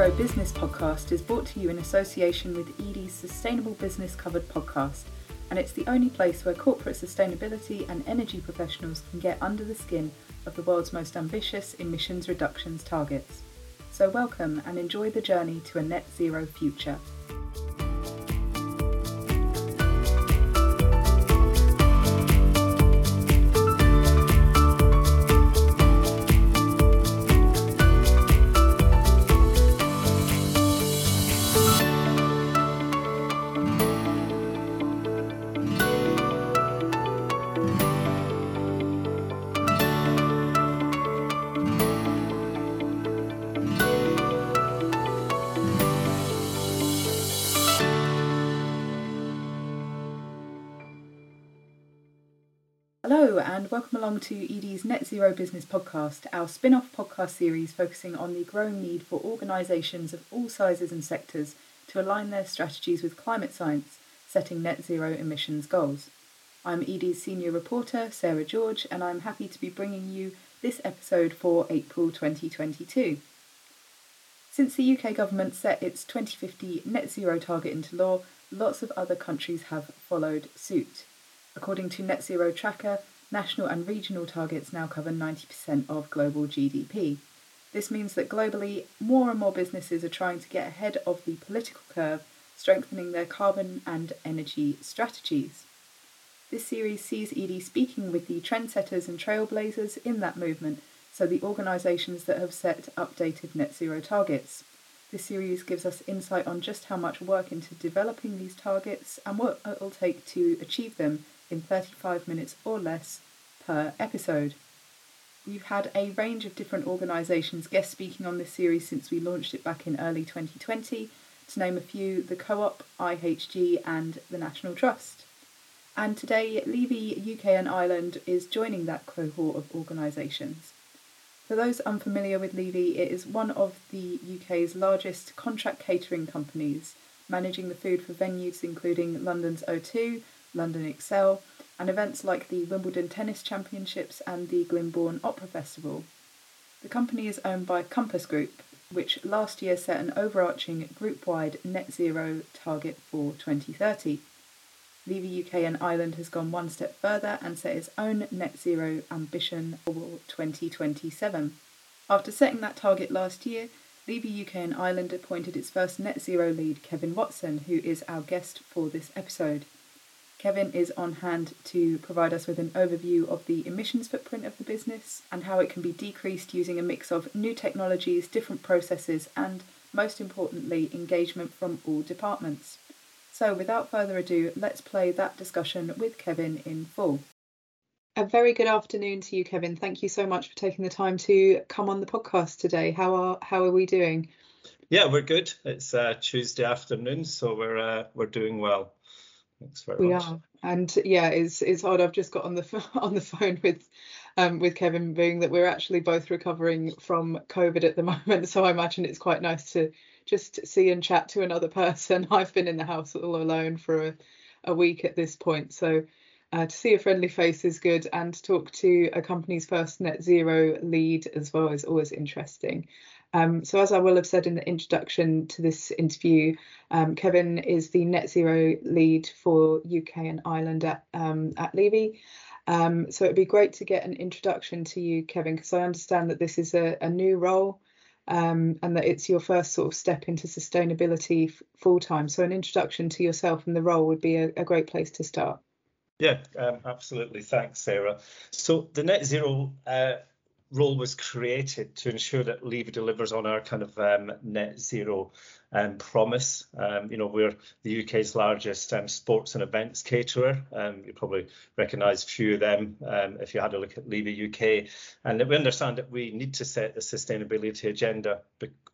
Zero Business podcast is brought to you in association with Edie's Sustainable Business Covered podcast, and it's the only place where corporate sustainability and energy professionals can get under the skin of the world's most ambitious emissions reductions targets. So, welcome and enjoy the journey to a net zero future. Hello, and welcome along to Edie's Net Zero Business Podcast, our spin off podcast series focusing on the growing need for organisations of all sizes and sectors to align their strategies with climate science, setting net zero emissions goals. I'm Edie's senior reporter, Sarah George, and I'm happy to be bringing you this episode for April 2022. Since the UK government set its 2050 net zero target into law, lots of other countries have followed suit. According to Net Zero Tracker, national and regional targets now cover 90% of global GDP. This means that globally, more and more businesses are trying to get ahead of the political curve, strengthening their carbon and energy strategies. This series sees Edie speaking with the trendsetters and trailblazers in that movement, so the organisations that have set updated net zero targets. This series gives us insight on just how much work into developing these targets and what it will take to achieve them in 35 minutes or less per episode. We've had a range of different organisations guest speaking on this series since we launched it back in early 2020. To name a few, the Co op, IHG, and the National Trust. And today, Levy UK and Ireland is joining that cohort of organisations. For those unfamiliar with Levy, it is one of the UK's largest contract catering companies, managing the food for venues including London's O2, London Excel, and events like the Wimbledon Tennis Championships and the Glyndebourne Opera Festival. The company is owned by Compass Group, which last year set an overarching group wide net zero target for 2030. Levy UK and Ireland has gone one step further and set its own net zero ambition for 2027. After setting that target last year, Levy UK and Ireland appointed its first net zero lead, Kevin Watson, who is our guest for this episode. Kevin is on hand to provide us with an overview of the emissions footprint of the business and how it can be decreased using a mix of new technologies, different processes, and most importantly, engagement from all departments. So, without further ado, let's play that discussion with Kevin in full. A very good afternoon to you, Kevin. Thank you so much for taking the time to come on the podcast today. How are how are we doing? Yeah, we're good. It's uh, Tuesday afternoon, so we're uh, we're doing well. Thanks very we much. are, and yeah, it's it's odd. I've just got on the on the phone with um, with Kevin, being that we're actually both recovering from COVID at the moment. So I imagine it's quite nice to just see and chat to another person. I've been in the house all alone for a, a week at this point, so uh, to see a friendly face is good, and to talk to a company's first net zero lead as well is always interesting. Um, so, as I will have said in the introduction to this interview, um, Kevin is the net zero lead for UK and Ireland at, um, at Levy. Um, so, it'd be great to get an introduction to you, Kevin, because I understand that this is a, a new role um, and that it's your first sort of step into sustainability f- full time. So, an introduction to yourself and the role would be a, a great place to start. Yeah, um, absolutely. Thanks, Sarah. So, the net zero uh, role was created to ensure that Levy delivers on our kind of um, net zero um, promise. Um, you know, we're the UK's largest um, sports and events caterer. Um, you probably recognise a few of them um, if you had a look at Levy UK. And we understand that we need to set the sustainability agenda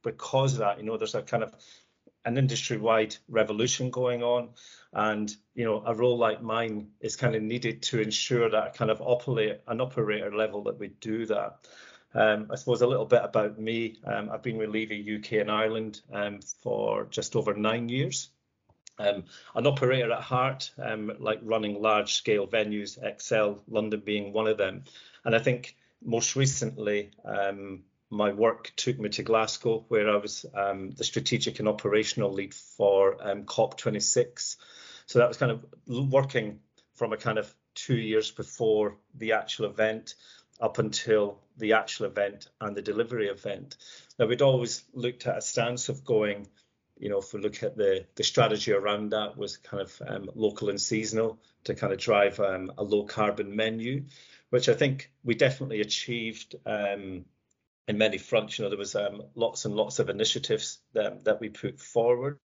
because of that. You know, there's a kind of an industry-wide revolution going on and you know a role like mine is kind of needed to ensure that kind of operate an operator level that we do that um, I suppose a little bit about me. Um, I've been with Levy UK and Ireland um, for just over nine years. Um, an operator at heart, um, like running large scale venues, Excel, London being one of them. And I think most recently, um, my work took me to Glasgow, where I was um, the strategic and operational lead for um, COP26. So that was kind of working from a kind of two years before the actual event up until the actual event and the delivery event. Now, we'd always looked at a stance of going, you know, if we look at the, the strategy around that was kind of um, local and seasonal to kind of drive um, a low carbon menu, which I think we definitely achieved um, in many fronts. You know, there was um, lots and lots of initiatives that, that we put forward.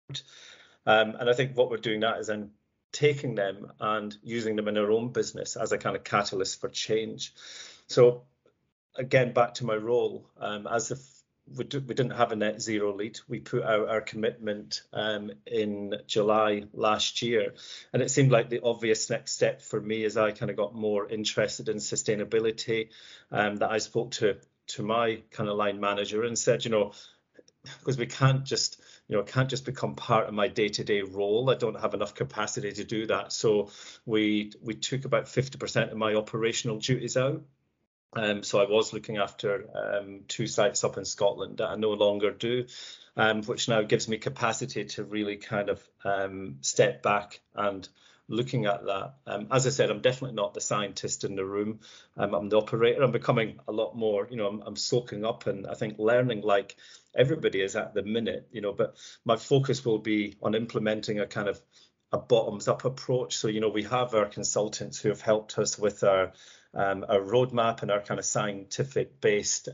Um, and I think what we're doing now is then taking them and using them in our own business as a kind of catalyst for change. So again, back to my role um, as if we, do, we, didn't have a net zero lead. We put out our commitment um, in July last year, and it seemed like the obvious next step for me as I kind of got more interested in sustainability. Um, that I spoke to to my kind of line manager and said, you know, because we can't just you know can't just become part of my day-to-day role. I don't have enough capacity to do that so we we took about 50% of my operational duties out. Um, so I was looking after um, two sites up in Scotland that I no longer do, um, which now gives me capacity to really kind of um, step back and looking at that. Um, as I said, I'm definitely not the scientist in the room. Um, I'm the operator. I'm becoming a lot more, you know, I'm, I'm soaking up and I think learning like everybody is at the minute, you know, but my focus will be on implementing a kind of a bottoms up approach. So, you know, we have our consultants who have helped us with our um, our roadmap and our kind of scientific based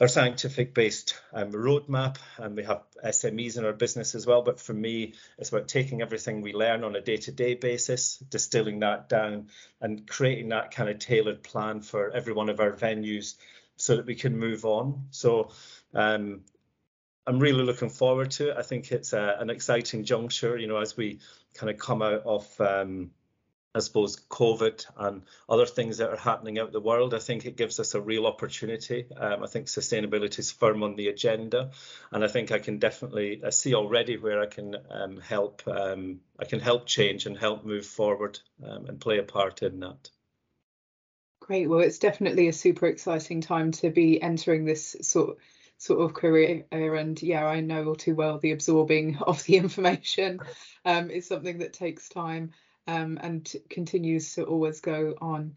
our scientific based um, roadmap and we have SMEs in our business as well but for me it's about taking everything we learn on a day-to-day basis distilling that down and creating that kind of tailored plan for every one of our venues so that we can move on. So um, I'm really looking forward to it. I think it's a, an exciting juncture you know as we kind of come out of um, I suppose COVID and other things that are happening out the world, I think it gives us a real opportunity. Um, I think sustainability is firm on the agenda, and I think I can definitely I see already where I can um, help. Um, I can help change and help move forward um, and play a part in that. Great. Well, it's definitely a super exciting time to be entering this sort sort of career and yeah i know all too well the absorbing of the information um, is something that takes time um, and continues to always go on.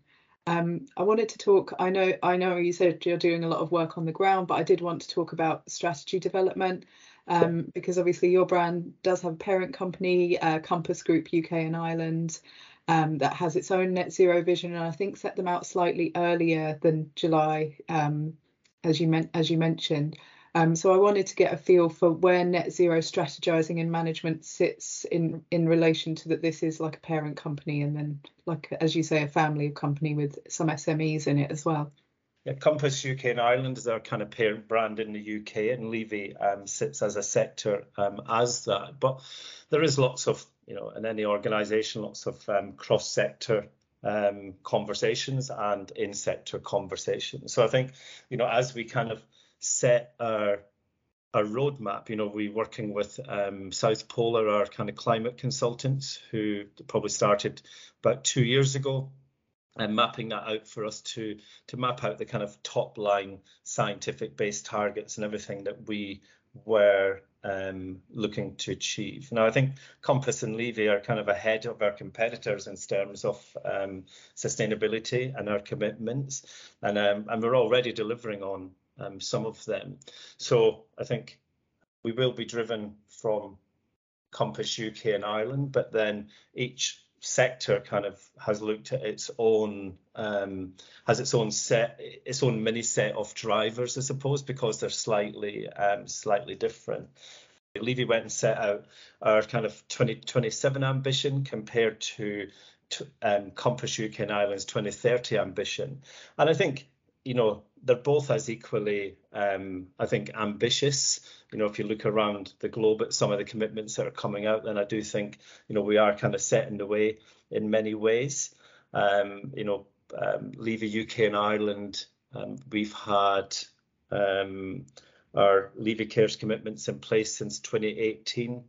Um, I wanted to talk. I know, I know you said you're doing a lot of work on the ground, but I did want to talk about strategy development um, because obviously your brand does have a parent company, uh, Compass Group UK and Ireland, um, that has its own net zero vision, and I think set them out slightly earlier than July, um, as you meant as you mentioned. Um, so I wanted to get a feel for where net zero strategizing and management sits in in relation to that this is like a parent company and then like as you say a family of company with some SMEs in it as well. Yeah, Compass UK and Ireland is our kind of parent brand in the UK, and Levy um, sits as a sector um, as that. But there is lots of, you know, in any organisation, lots of um, cross-sector um, conversations and in-sector conversations. So I think, you know, as we kind of set our a roadmap. You know, we're working with um, South Pole, our kind of climate consultants, who probably started about two years ago, and mapping that out for us to to map out the kind of top line scientific based targets and everything that we were um, looking to achieve. Now, I think Compass and Levy are kind of ahead of our competitors in terms of um, sustainability and our commitments, and um, and we're already delivering on um, some of them. So I think we will be driven from Compass UK and Ireland, but then each sector kind of has looked at its own um, has its own set its own mini set of drivers, I suppose, because they're slightly um, slightly different. Levy went and set out our kind of 2027 ambition compared to, to um, Compass UK and Ireland's 2030 ambition, and I think you know they're both as equally, um, I think, ambitious. You know, if you look around the globe at some of the commitments that are coming out, then I do think, you know, we are kind of set in the way in many ways. Um, you know, um, the UK and Ireland, um, we've had um, our Levy Cares commitments in place since 2018.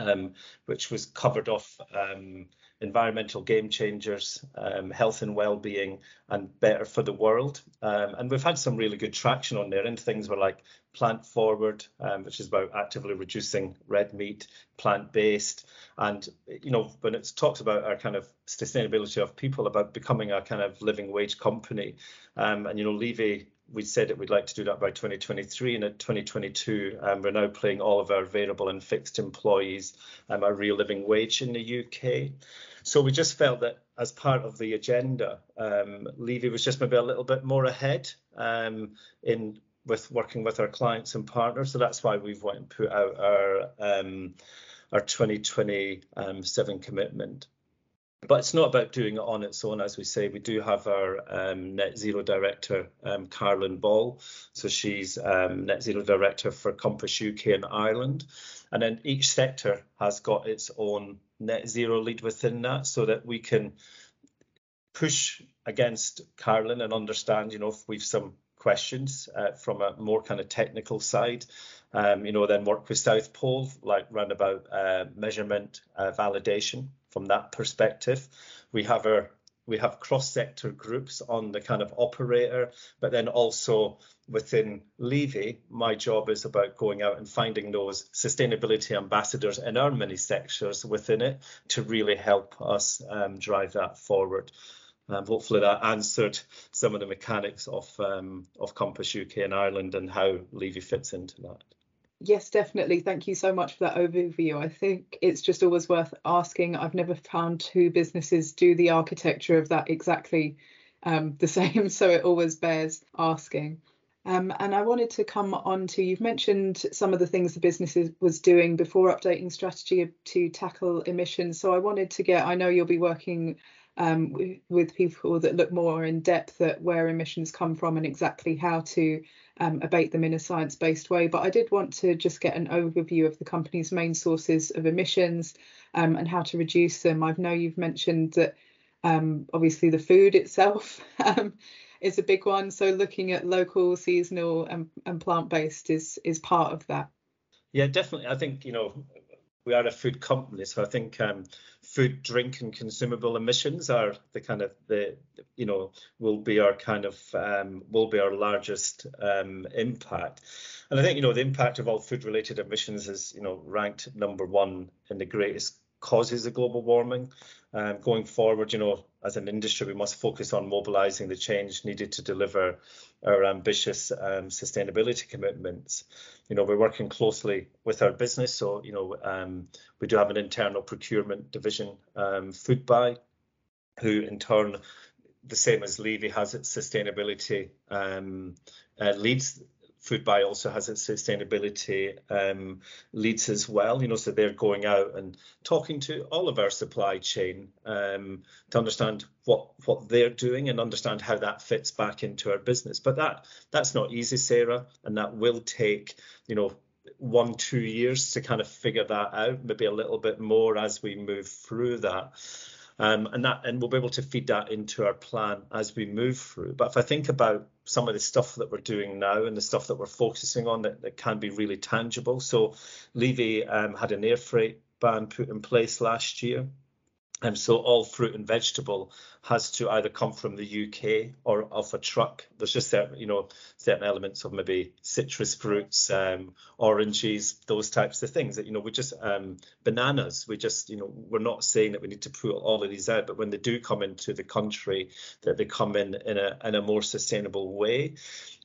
um, which was covered off um, environmental game changers, um, health and well-being, and better for the world. Um, and we've had some really good traction on there. And things were like plant forward, um, which is about actively reducing red meat, plant-based, and you know when it talks about our kind of sustainability of people, about becoming a kind of living wage company, um, and you know Levy we said that we'd like to do that by 2023 and at 2022 um, we're now paying all of our variable and fixed employees um, a real living wage in the UK. So we just felt that as part of the agenda, um, Levy was just maybe a little bit more ahead um, in with working with our clients and partners. So that's why we've went and put out our um, our 2027 commitment but it's not about doing it on its own. As we say, we do have our um, net zero director, um, Carolyn Ball. So she's um, net zero director for Compass UK and Ireland. And then each sector has got its own net zero lead within that so that we can push against Carolyn and understand, you know, if we've some questions uh, from a more kind of technical side. Um, you know, then work with South Pole, like round about uh, measurement, uh, validation from that perspective. We have our we have cross-sector groups on the kind of operator, but then also within Levy, my job is about going out and finding those sustainability ambassadors in our many sectors within it to really help us um, drive that forward. Um, hopefully that answered some of the mechanics of um, of Compass UK and Ireland and how Levy fits into that. Yes, definitely. Thank you so much for that overview. I think it's just always worth asking. I've never found two businesses do the architecture of that exactly um, the same, so it always bears asking. Um, and I wanted to come on to you've mentioned some of the things the business was doing before updating strategy to tackle emissions. So I wanted to get, I know you'll be working um, with, with, people that look more in depth at where emissions come from and exactly how to um, abate them in a science based way. But I did want to just get an overview of the company's main sources of emissions um, and how to reduce them. I know you've mentioned that um, obviously the food itself um, is a big one. So looking at local, seasonal, and, and plant based is is part of that. Yeah, definitely. I think you know we are a food company, so I think um, food, drink, and consumable emissions are the kind of the you know will be our kind of um, will be our largest um, impact. And I think you know the impact of all food-related emissions is you know ranked number one in the greatest causes of global warming. Um, going forward, you know, as an industry, we must focus on mobilising the change needed to deliver our ambitious um, sustainability commitments. You know, we're working closely with our business, so you know, um, we do have an internal procurement division, um, Foodbuy, who in turn, the same as Levy has its sustainability um, uh, leads Foodbuy also has its sustainability um, leads as well. You know, so they're going out and talking to all of our supply chain um, to understand what what they're doing and understand how that fits back into our business. But that that's not easy, Sarah, and that will take you know one two years to kind of figure that out. Maybe a little bit more as we move through that. Um, and that and we'll be able to feed that into our plan as we move through. But if I think about some of the stuff that we're doing now and the stuff that we're focusing on that, that can be really tangible. So Levy um, had an air freight ban put in place last year. And so all fruit and vegetable has to either come from the UK or off a truck. There's just certain, you know, certain elements of maybe citrus fruits, um, oranges, those types of things that, you know, we just um, bananas. We just, you know, we're not saying that we need to put all of these out, but when they do come into the country, that they come in in a in a more sustainable way.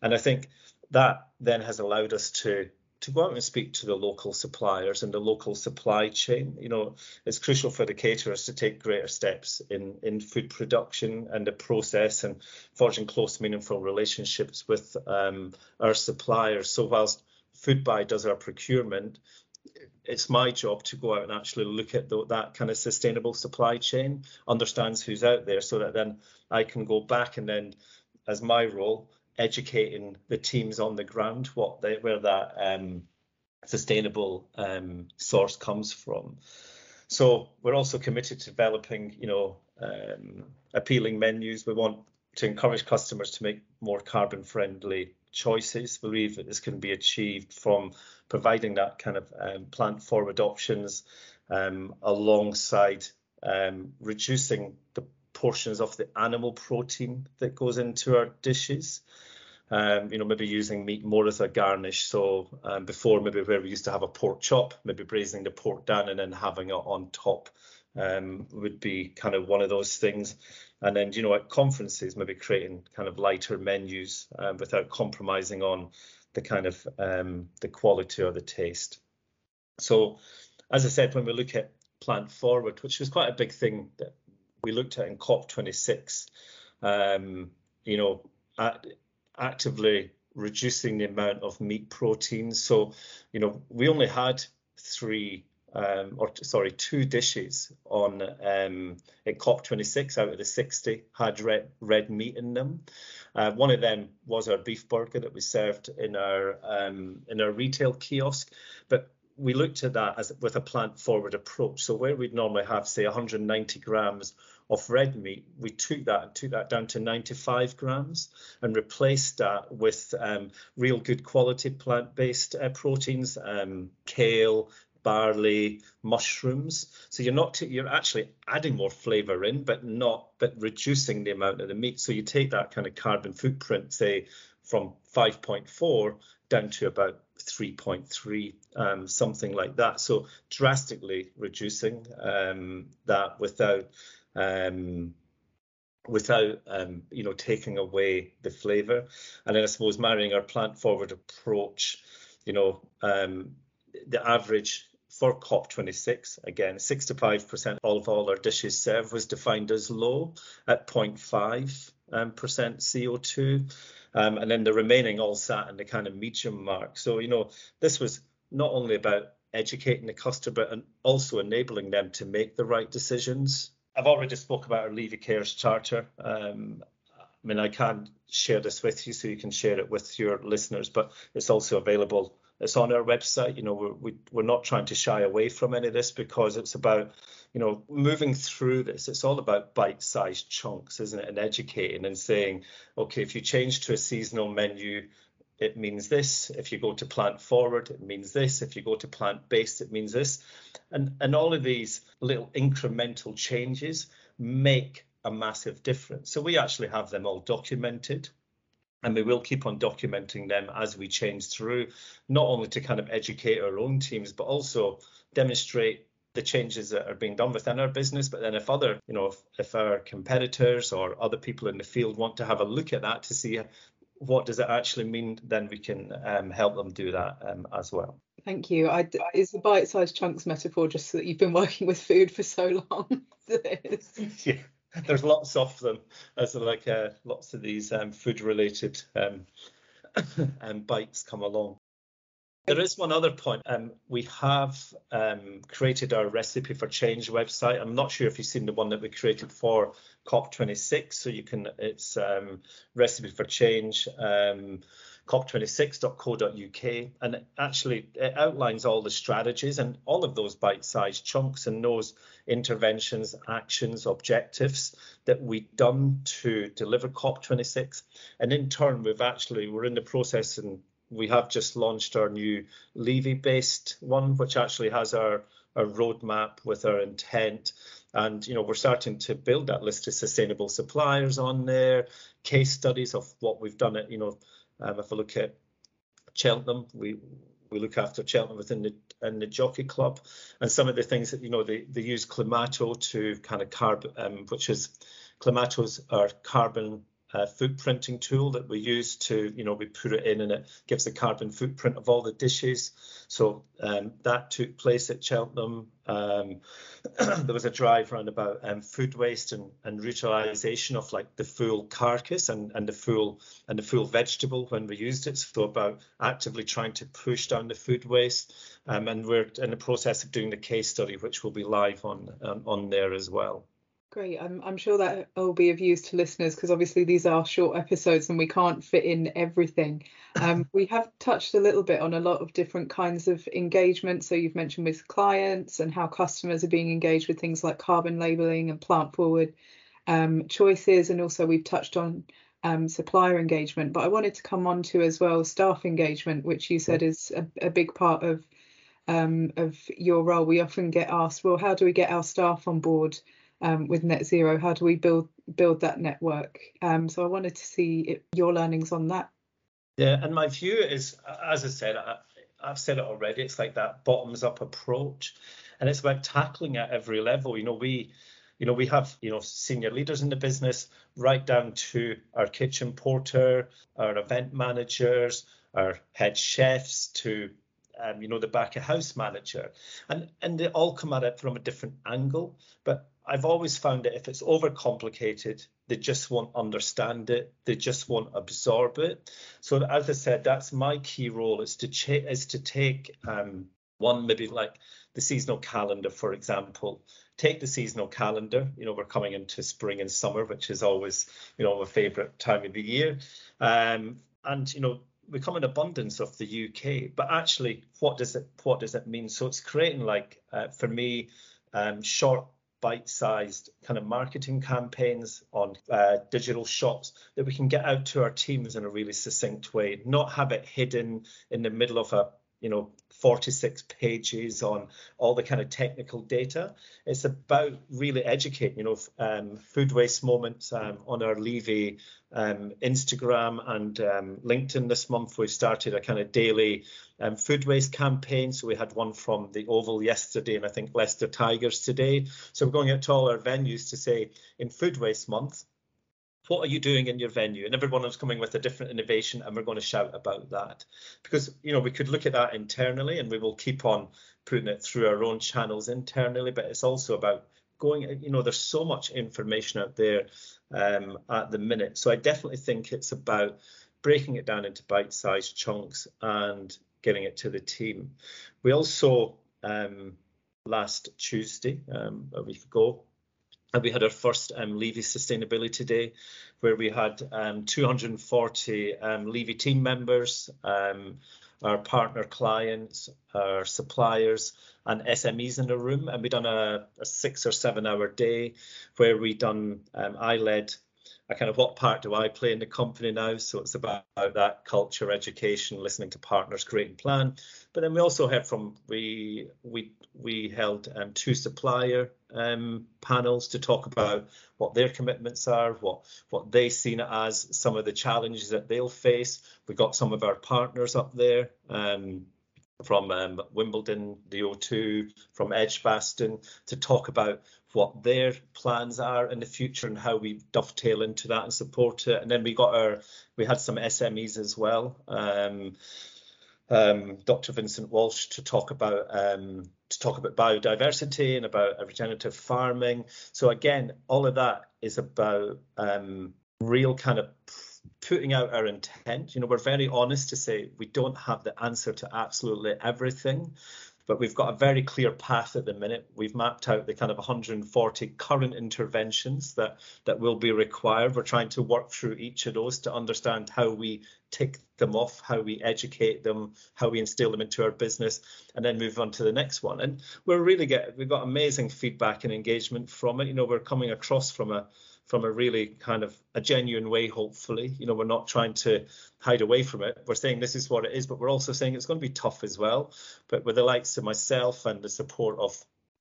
And I think that then has allowed us to to go out and speak to the local suppliers and the local supply chain. You know, it's crucial for the caterers to take greater steps in, in food production and the process and forging close, meaningful relationships with um, our suppliers. So whilst Foodbuy does our procurement, it's my job to go out and actually look at the, that kind of sustainable supply chain, understands who's out there, so that then I can go back and then, as my role, educating the teams on the ground what they where that um, sustainable um, source comes from. So we're also committed to developing, you know, um, appealing menus. We want to encourage customers to make more carbon friendly choices. We believe that this can be achieved from providing that kind of um, plant forward options um, alongside um, reducing the portions of the animal protein that goes into our dishes. Um, you know, maybe using meat more as a garnish. So um, before, maybe where we used to have a pork chop, maybe braising the pork down and then having it on top um, would be kind of one of those things. And then, you know, at conferences, maybe creating kind of lighter menus um, without compromising on the kind of um, the quality or the taste. So, as I said, when we look at plant forward, which was quite a big thing that we looked at in COP26, um, you know, at, actively reducing the amount of meat proteins. So, you know, we only had three um, or sorry, two dishes on um, at COP26 out of the 60 had red, red meat in them. Uh, one of them was our beef burger that we served in our um, in our retail kiosk, but we looked at that as with a plant forward approach. So where we'd normally have say 190 grams of red meat, we took that and took that down to 95 grams and replaced that with um, real good quality plant-based uh, proteins, um, kale, barley, mushrooms. So you're not you're actually adding more flavour in, but not but reducing the amount of the meat. So you take that kind of carbon footprint, say from 5.4 down to about 3.3, um, something like that. So drastically reducing um, that without um, without um, you know taking away the flavour. And then I suppose marrying our plant forward approach, you know, um, the average for COP26, again, 65% of all our dishes served was defined as low at 0.5 um, percent CO2. Um, and then the remaining all sat in the kind of medium mark. So, you know, this was not only about educating the customer, but also enabling them to make the right decisions. I've already spoke about our Leave Levy Cares Charter. Um, I mean, I can't share this with you, so you can share it with your listeners, but it's also available it's on our website. You know, we're, we, we're not trying to shy away from any of this because it's about, you know, moving through this. It's all about bite-sized chunks, isn't it? And educating and saying, okay, if you change to a seasonal menu, it means this. If you go to plant forward, it means this. If you go to plant based, it means this. And and all of these little incremental changes make a massive difference. So we actually have them all documented and we will keep on documenting them as we change through, not only to kind of educate our own teams, but also demonstrate the changes that are being done within our business. But then if other, you know, if, if our competitors or other people in the field want to have a look at that to see what does it actually mean, then we can um, help them do that um, as well. Thank you. I, is the bite-sized chunks metaphor just that you've been working with food for so long? yeah, there's lots of them. There's like uh, lots of these um, food related um, um, bites come along. There is one other point. Um, we have um, created our recipe for change website. I'm not sure if you've seen the one that we created for COP26. So you can, it's um, recipe for change. Um, cop26.co.uk and actually it outlines all the strategies and all of those bite-sized chunks and those interventions actions objectives that we've done to deliver cop26 and in turn we've actually we're in the process and we have just launched our new levy based one which actually has our our roadmap with our intent. And you know we're starting to build that list of sustainable suppliers on there case studies of what we've done at you know um, if I look at Cheltenham, we we look after Cheltenham within the in the jockey club, and some of the things that you know they they use Klimato to kind of carb, um, which is Klimato's our carbon uh, footprinting tool that we use to, you know, we put it in and it gives the carbon footprint of all the dishes. So um, that took place at Cheltenham. Um, there was a drive around about um, food waste and, and utilisation of like the full carcass and, and the full and the full vegetable when we used it. So about actively trying to push down the food waste. Um, and we're in the process of doing the case study, which will be live on um, on there as well. Great. I'm, I'm sure that will be of use to listeners because obviously these are short episodes and we can't fit in everything. Um, we have touched a little bit on a lot of different kinds of engagement. So you've mentioned with clients and how customers are being engaged with things like carbon labeling and plant forward um, choices. And also we've touched on um, supplier engagement, but I wanted to come on to as well staff engagement, which you said is a, a big part of um, of your role. We often get asked, well, how do we get our staff on board um, with Net Zero? How do we build build that network? Um, so I wanted to see it, your learnings on that. Yeah, and my view is, as I said, I, I've said it already. It's like that bottoms up approach, and it's about tackling at every level. You know, we you know we have you know senior leaders in the business right down to our kitchen porter our event managers our head chefs to um, you know the back of house manager and and they all come at it from a different angle but i've always found that if it's overcomplicated they just won't understand it they just won't absorb it so as i said that's my key role is to is to take um, one maybe like the seasonal calendar for example take the seasonal calendar. You know, we're coming into spring and summer, which is always, you know, my favourite time of the year. Um, and you know, we come in abundance of the UK, but actually, what does it what does it mean? So it's creating like uh, for me, um, short bite-sized kind of marketing campaigns on uh, digital shops that we can get out to our teams in a really succinct way, not have it hidden in the middle of a you know 46 pages on all the kind of technical data. It's about really educating you know um, food waste moments um, on our levy um, instagram and um, linkedin this month. We've started a kind of daily um, food waste campaign. So we had one from the oval yesterday and i think leicester tigers today. So we're going out to all our venues to say in food waste month what are you doing in your venue? And everyone is coming with a different innovation and we're going to shout about that. Because you know we could look at that internally and we will keep on putting it through our own channels internally but it's also about going you know there's so much information out there um, at the minute. So i definitely think it's about breaking it down into bite-sized chunks and getting it to the team. We also um, last tuesday um, a week ago and we had our first um, Levy Sustainability Day, where we had um, 240 um, Levy team members, um, our partner clients, our suppliers, and SMEs in the room. And we done a, a six or seven hour day where we done, um, I led a kind of what part do I play in the company now? So it's about that culture, education, listening to partners, creating plan. But then we also heard from we we we held um, two supplier um, panels to talk about what their commitments are, what what they seen as, some of the challenges that they'll face. We got some of our partners up there. Um, from um, Wimbledon, the O2, from Edgbaston to talk about what their plans are in the future and how we dovetail into that and support it. And then we got our, we had some SMEs as well. Um, um, Dr. Vincent Walsh to talk about um, to talk about biodiversity and about regenerative farming. So again, all of that is about um, real kind of putting out our intent. You know, we're very honest to say we don't have the answer to absolutely everything, but we've got a very clear path at the minute. We've mapped out the kind of 140 current interventions that that will be required. We're trying to work through each of those to understand how we tick them off, how we educate them, how we instill them into our business, and then move on to the next one. And we're really get we've got amazing feedback and engagement from it. You know, we're coming across from a from a really kind of a genuine way hopefully. You know we're not trying to hide away from it. We're saying this is what it is but we're also saying it's going to be tough as well. But with the likes of myself and the support of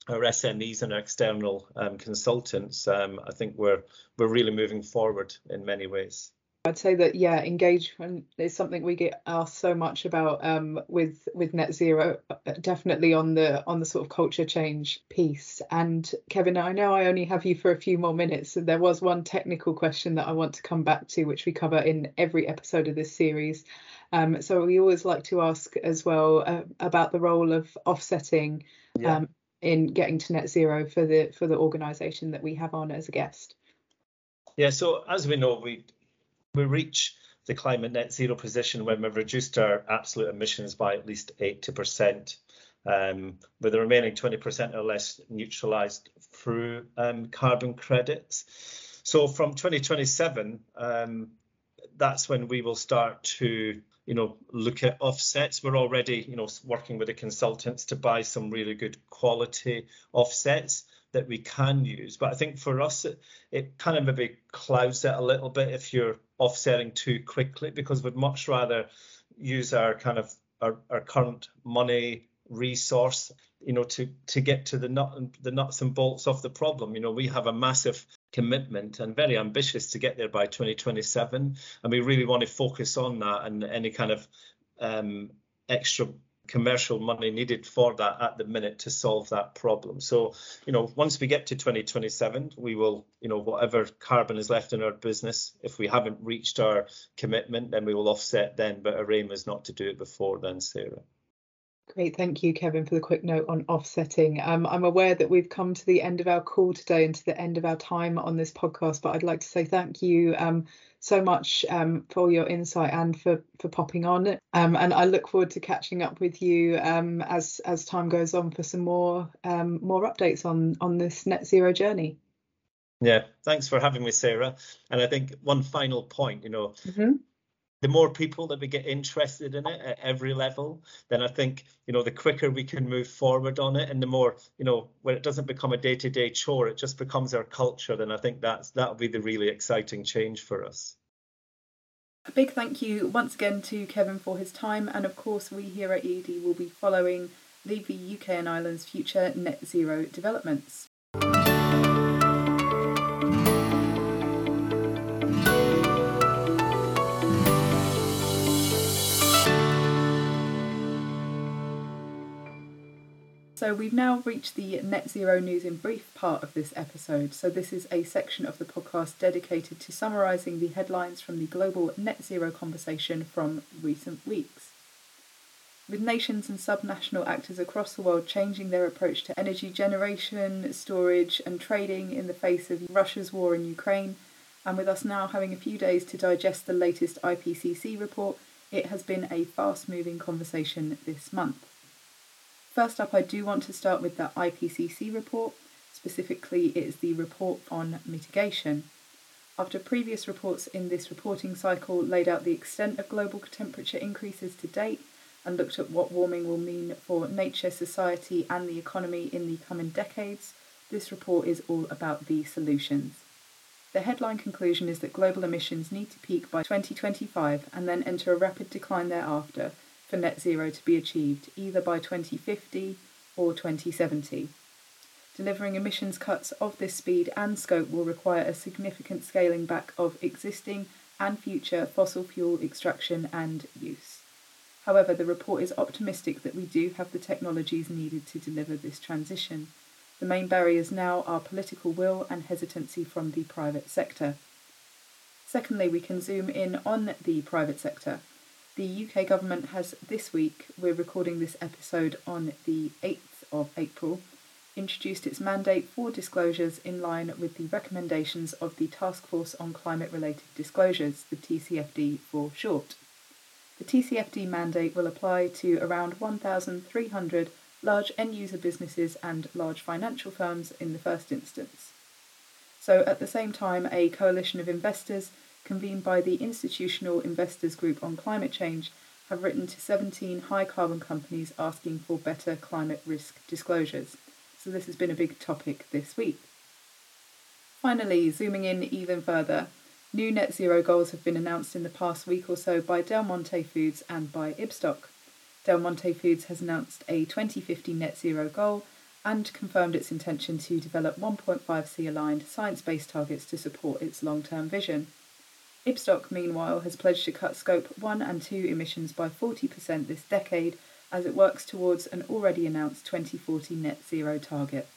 our SMEs and our external um, consultants, um, I think we're we're really moving forward in many ways. I'd say that yeah, engagement is something we get asked so much about um, with with net zero, uh, definitely on the on the sort of culture change piece. And Kevin, I know I only have you for a few more minutes, and there was one technical question that I want to come back to, which we cover in every episode of this series. Um, so we always like to ask as well uh, about the role of offsetting yeah. um, in getting to net zero for the for the organisation that we have on as a guest. Yeah, so as we know, we we reach the climate net zero position when we've reduced our absolute emissions by at least 80%, um, with the remaining 20% or less neutralised through um, carbon credits. So from 2027, um, that's when we will start to you know look at offsets we're already you know working with the consultants to buy some really good quality offsets that we can use. But I think for us, it, it kind of maybe clouds it a little bit if you're offsetting too quickly, because we'd much rather use our kind of our, our current money resource you know to to get to the nut the nuts and bolts of the problem you know we have a massive commitment and very ambitious to get there by 2027 and we really want to focus on that and any kind of um, extra commercial money needed for that at the minute to solve that problem. So, you know, once we get to 2027, we will, you know, whatever carbon is left in our business, if we haven't reached our commitment, then we will offset then. But our aim is not to do it before then, Sarah. Great, thank you, Kevin, for the quick note on offsetting. Um, I'm aware that we've come to the end of our call today and to the end of our time on this podcast, but I'd like to say thank you um, so much um, for your insight and for for popping on. Um, and I look forward to catching up with you um, as as time goes on for some more um, more updates on on this net zero journey. Yeah, thanks for having me, Sarah. And I think one final point, you know, mm-hmm the more people that we get interested in it at every level, then I think you know the quicker we can move forward on it, and the more you know when it doesn't become a day-to-day chore, it just becomes our culture. Then I think that's that'll be the really exciting change for us. A big thank you once again to Kevin for his time, and of course we here at Edie will be following the UK and Ireland's future net zero developments. So we've now reached the net zero news in brief part of this episode. So this is a section of the podcast dedicated to summarising the headlines from the global net zero conversation from recent weeks. With nations and subnational actors across the world changing their approach to energy generation, storage, and trading in the face of Russia's war in Ukraine, and with us now having a few days to digest the latest IPCC report, it has been a fast moving conversation this month. First up, I do want to start with the IPCC report. Specifically, it is the report on mitigation. After previous reports in this reporting cycle laid out the extent of global temperature increases to date and looked at what warming will mean for nature, society, and the economy in the coming decades, this report is all about the solutions. The headline conclusion is that global emissions need to peak by 2025 and then enter a rapid decline thereafter for net zero to be achieved either by 2050 or 2070. Delivering emissions cuts of this speed and scope will require a significant scaling back of existing and future fossil fuel extraction and use. However, the report is optimistic that we do have the technologies needed to deliver this transition. The main barriers now are political will and hesitancy from the private sector. Secondly, we can zoom in on the private sector. The UK government has this week, we're recording this episode on the 8th of April, introduced its mandate for disclosures in line with the recommendations of the Task Force on Climate Related Disclosures, the TCFD for short. The TCFD mandate will apply to around 1,300 large end user businesses and large financial firms in the first instance. So, at the same time, a coalition of investors convened by the Institutional Investors Group on Climate Change, have written to 17 high carbon companies asking for better climate risk disclosures. So, this has been a big topic this week. Finally, zooming in even further, new net zero goals have been announced in the past week or so by Del Monte Foods and by Ibstock. Del Monte Foods has announced a 2050 net zero goal and confirmed its intention to develop 1.5C aligned science based targets to support its long term vision. Ibstock, meanwhile, has pledged to cut Scope 1 and 2 emissions by 40% this decade as it works towards an already announced 2040 net zero target.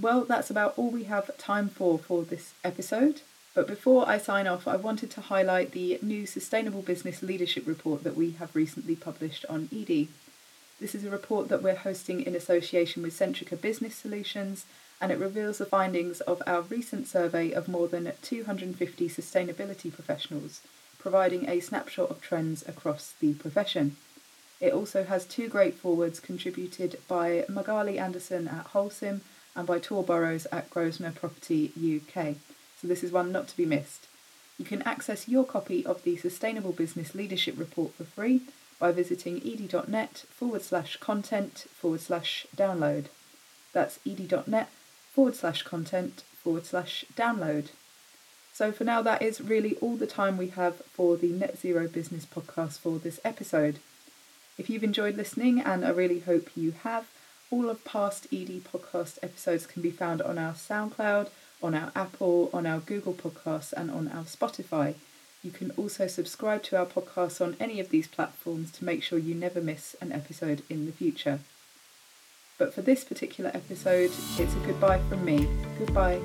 Well, that's about all we have time for for this episode. But before I sign off, I wanted to highlight the new Sustainable Business Leadership Report that we have recently published on Edie. This is a report that we're hosting in association with Centrica Business Solutions and it reveals the findings of our recent survey of more than 250 sustainability professionals, providing a snapshot of trends across the profession. It also has two great forwards contributed by Magali Anderson at Holcim and by Tor Burrows at Grosvenor Property UK. So this is one not to be missed. You can access your copy of the Sustainable Business Leadership Report for free by visiting edie.net forward slash content forward slash download. That's edie.net forward slash content forward slash download. So for now, that is really all the time we have for the Net Zero Business podcast for this episode. If you've enjoyed listening, and I really hope you have, all of past Edie podcast episodes can be found on our SoundCloud, on our Apple, on our Google Podcasts, and on our Spotify. You can also subscribe to our podcast on any of these platforms to make sure you never miss an episode in the future. But for this particular episode, it's a goodbye from me. Goodbye.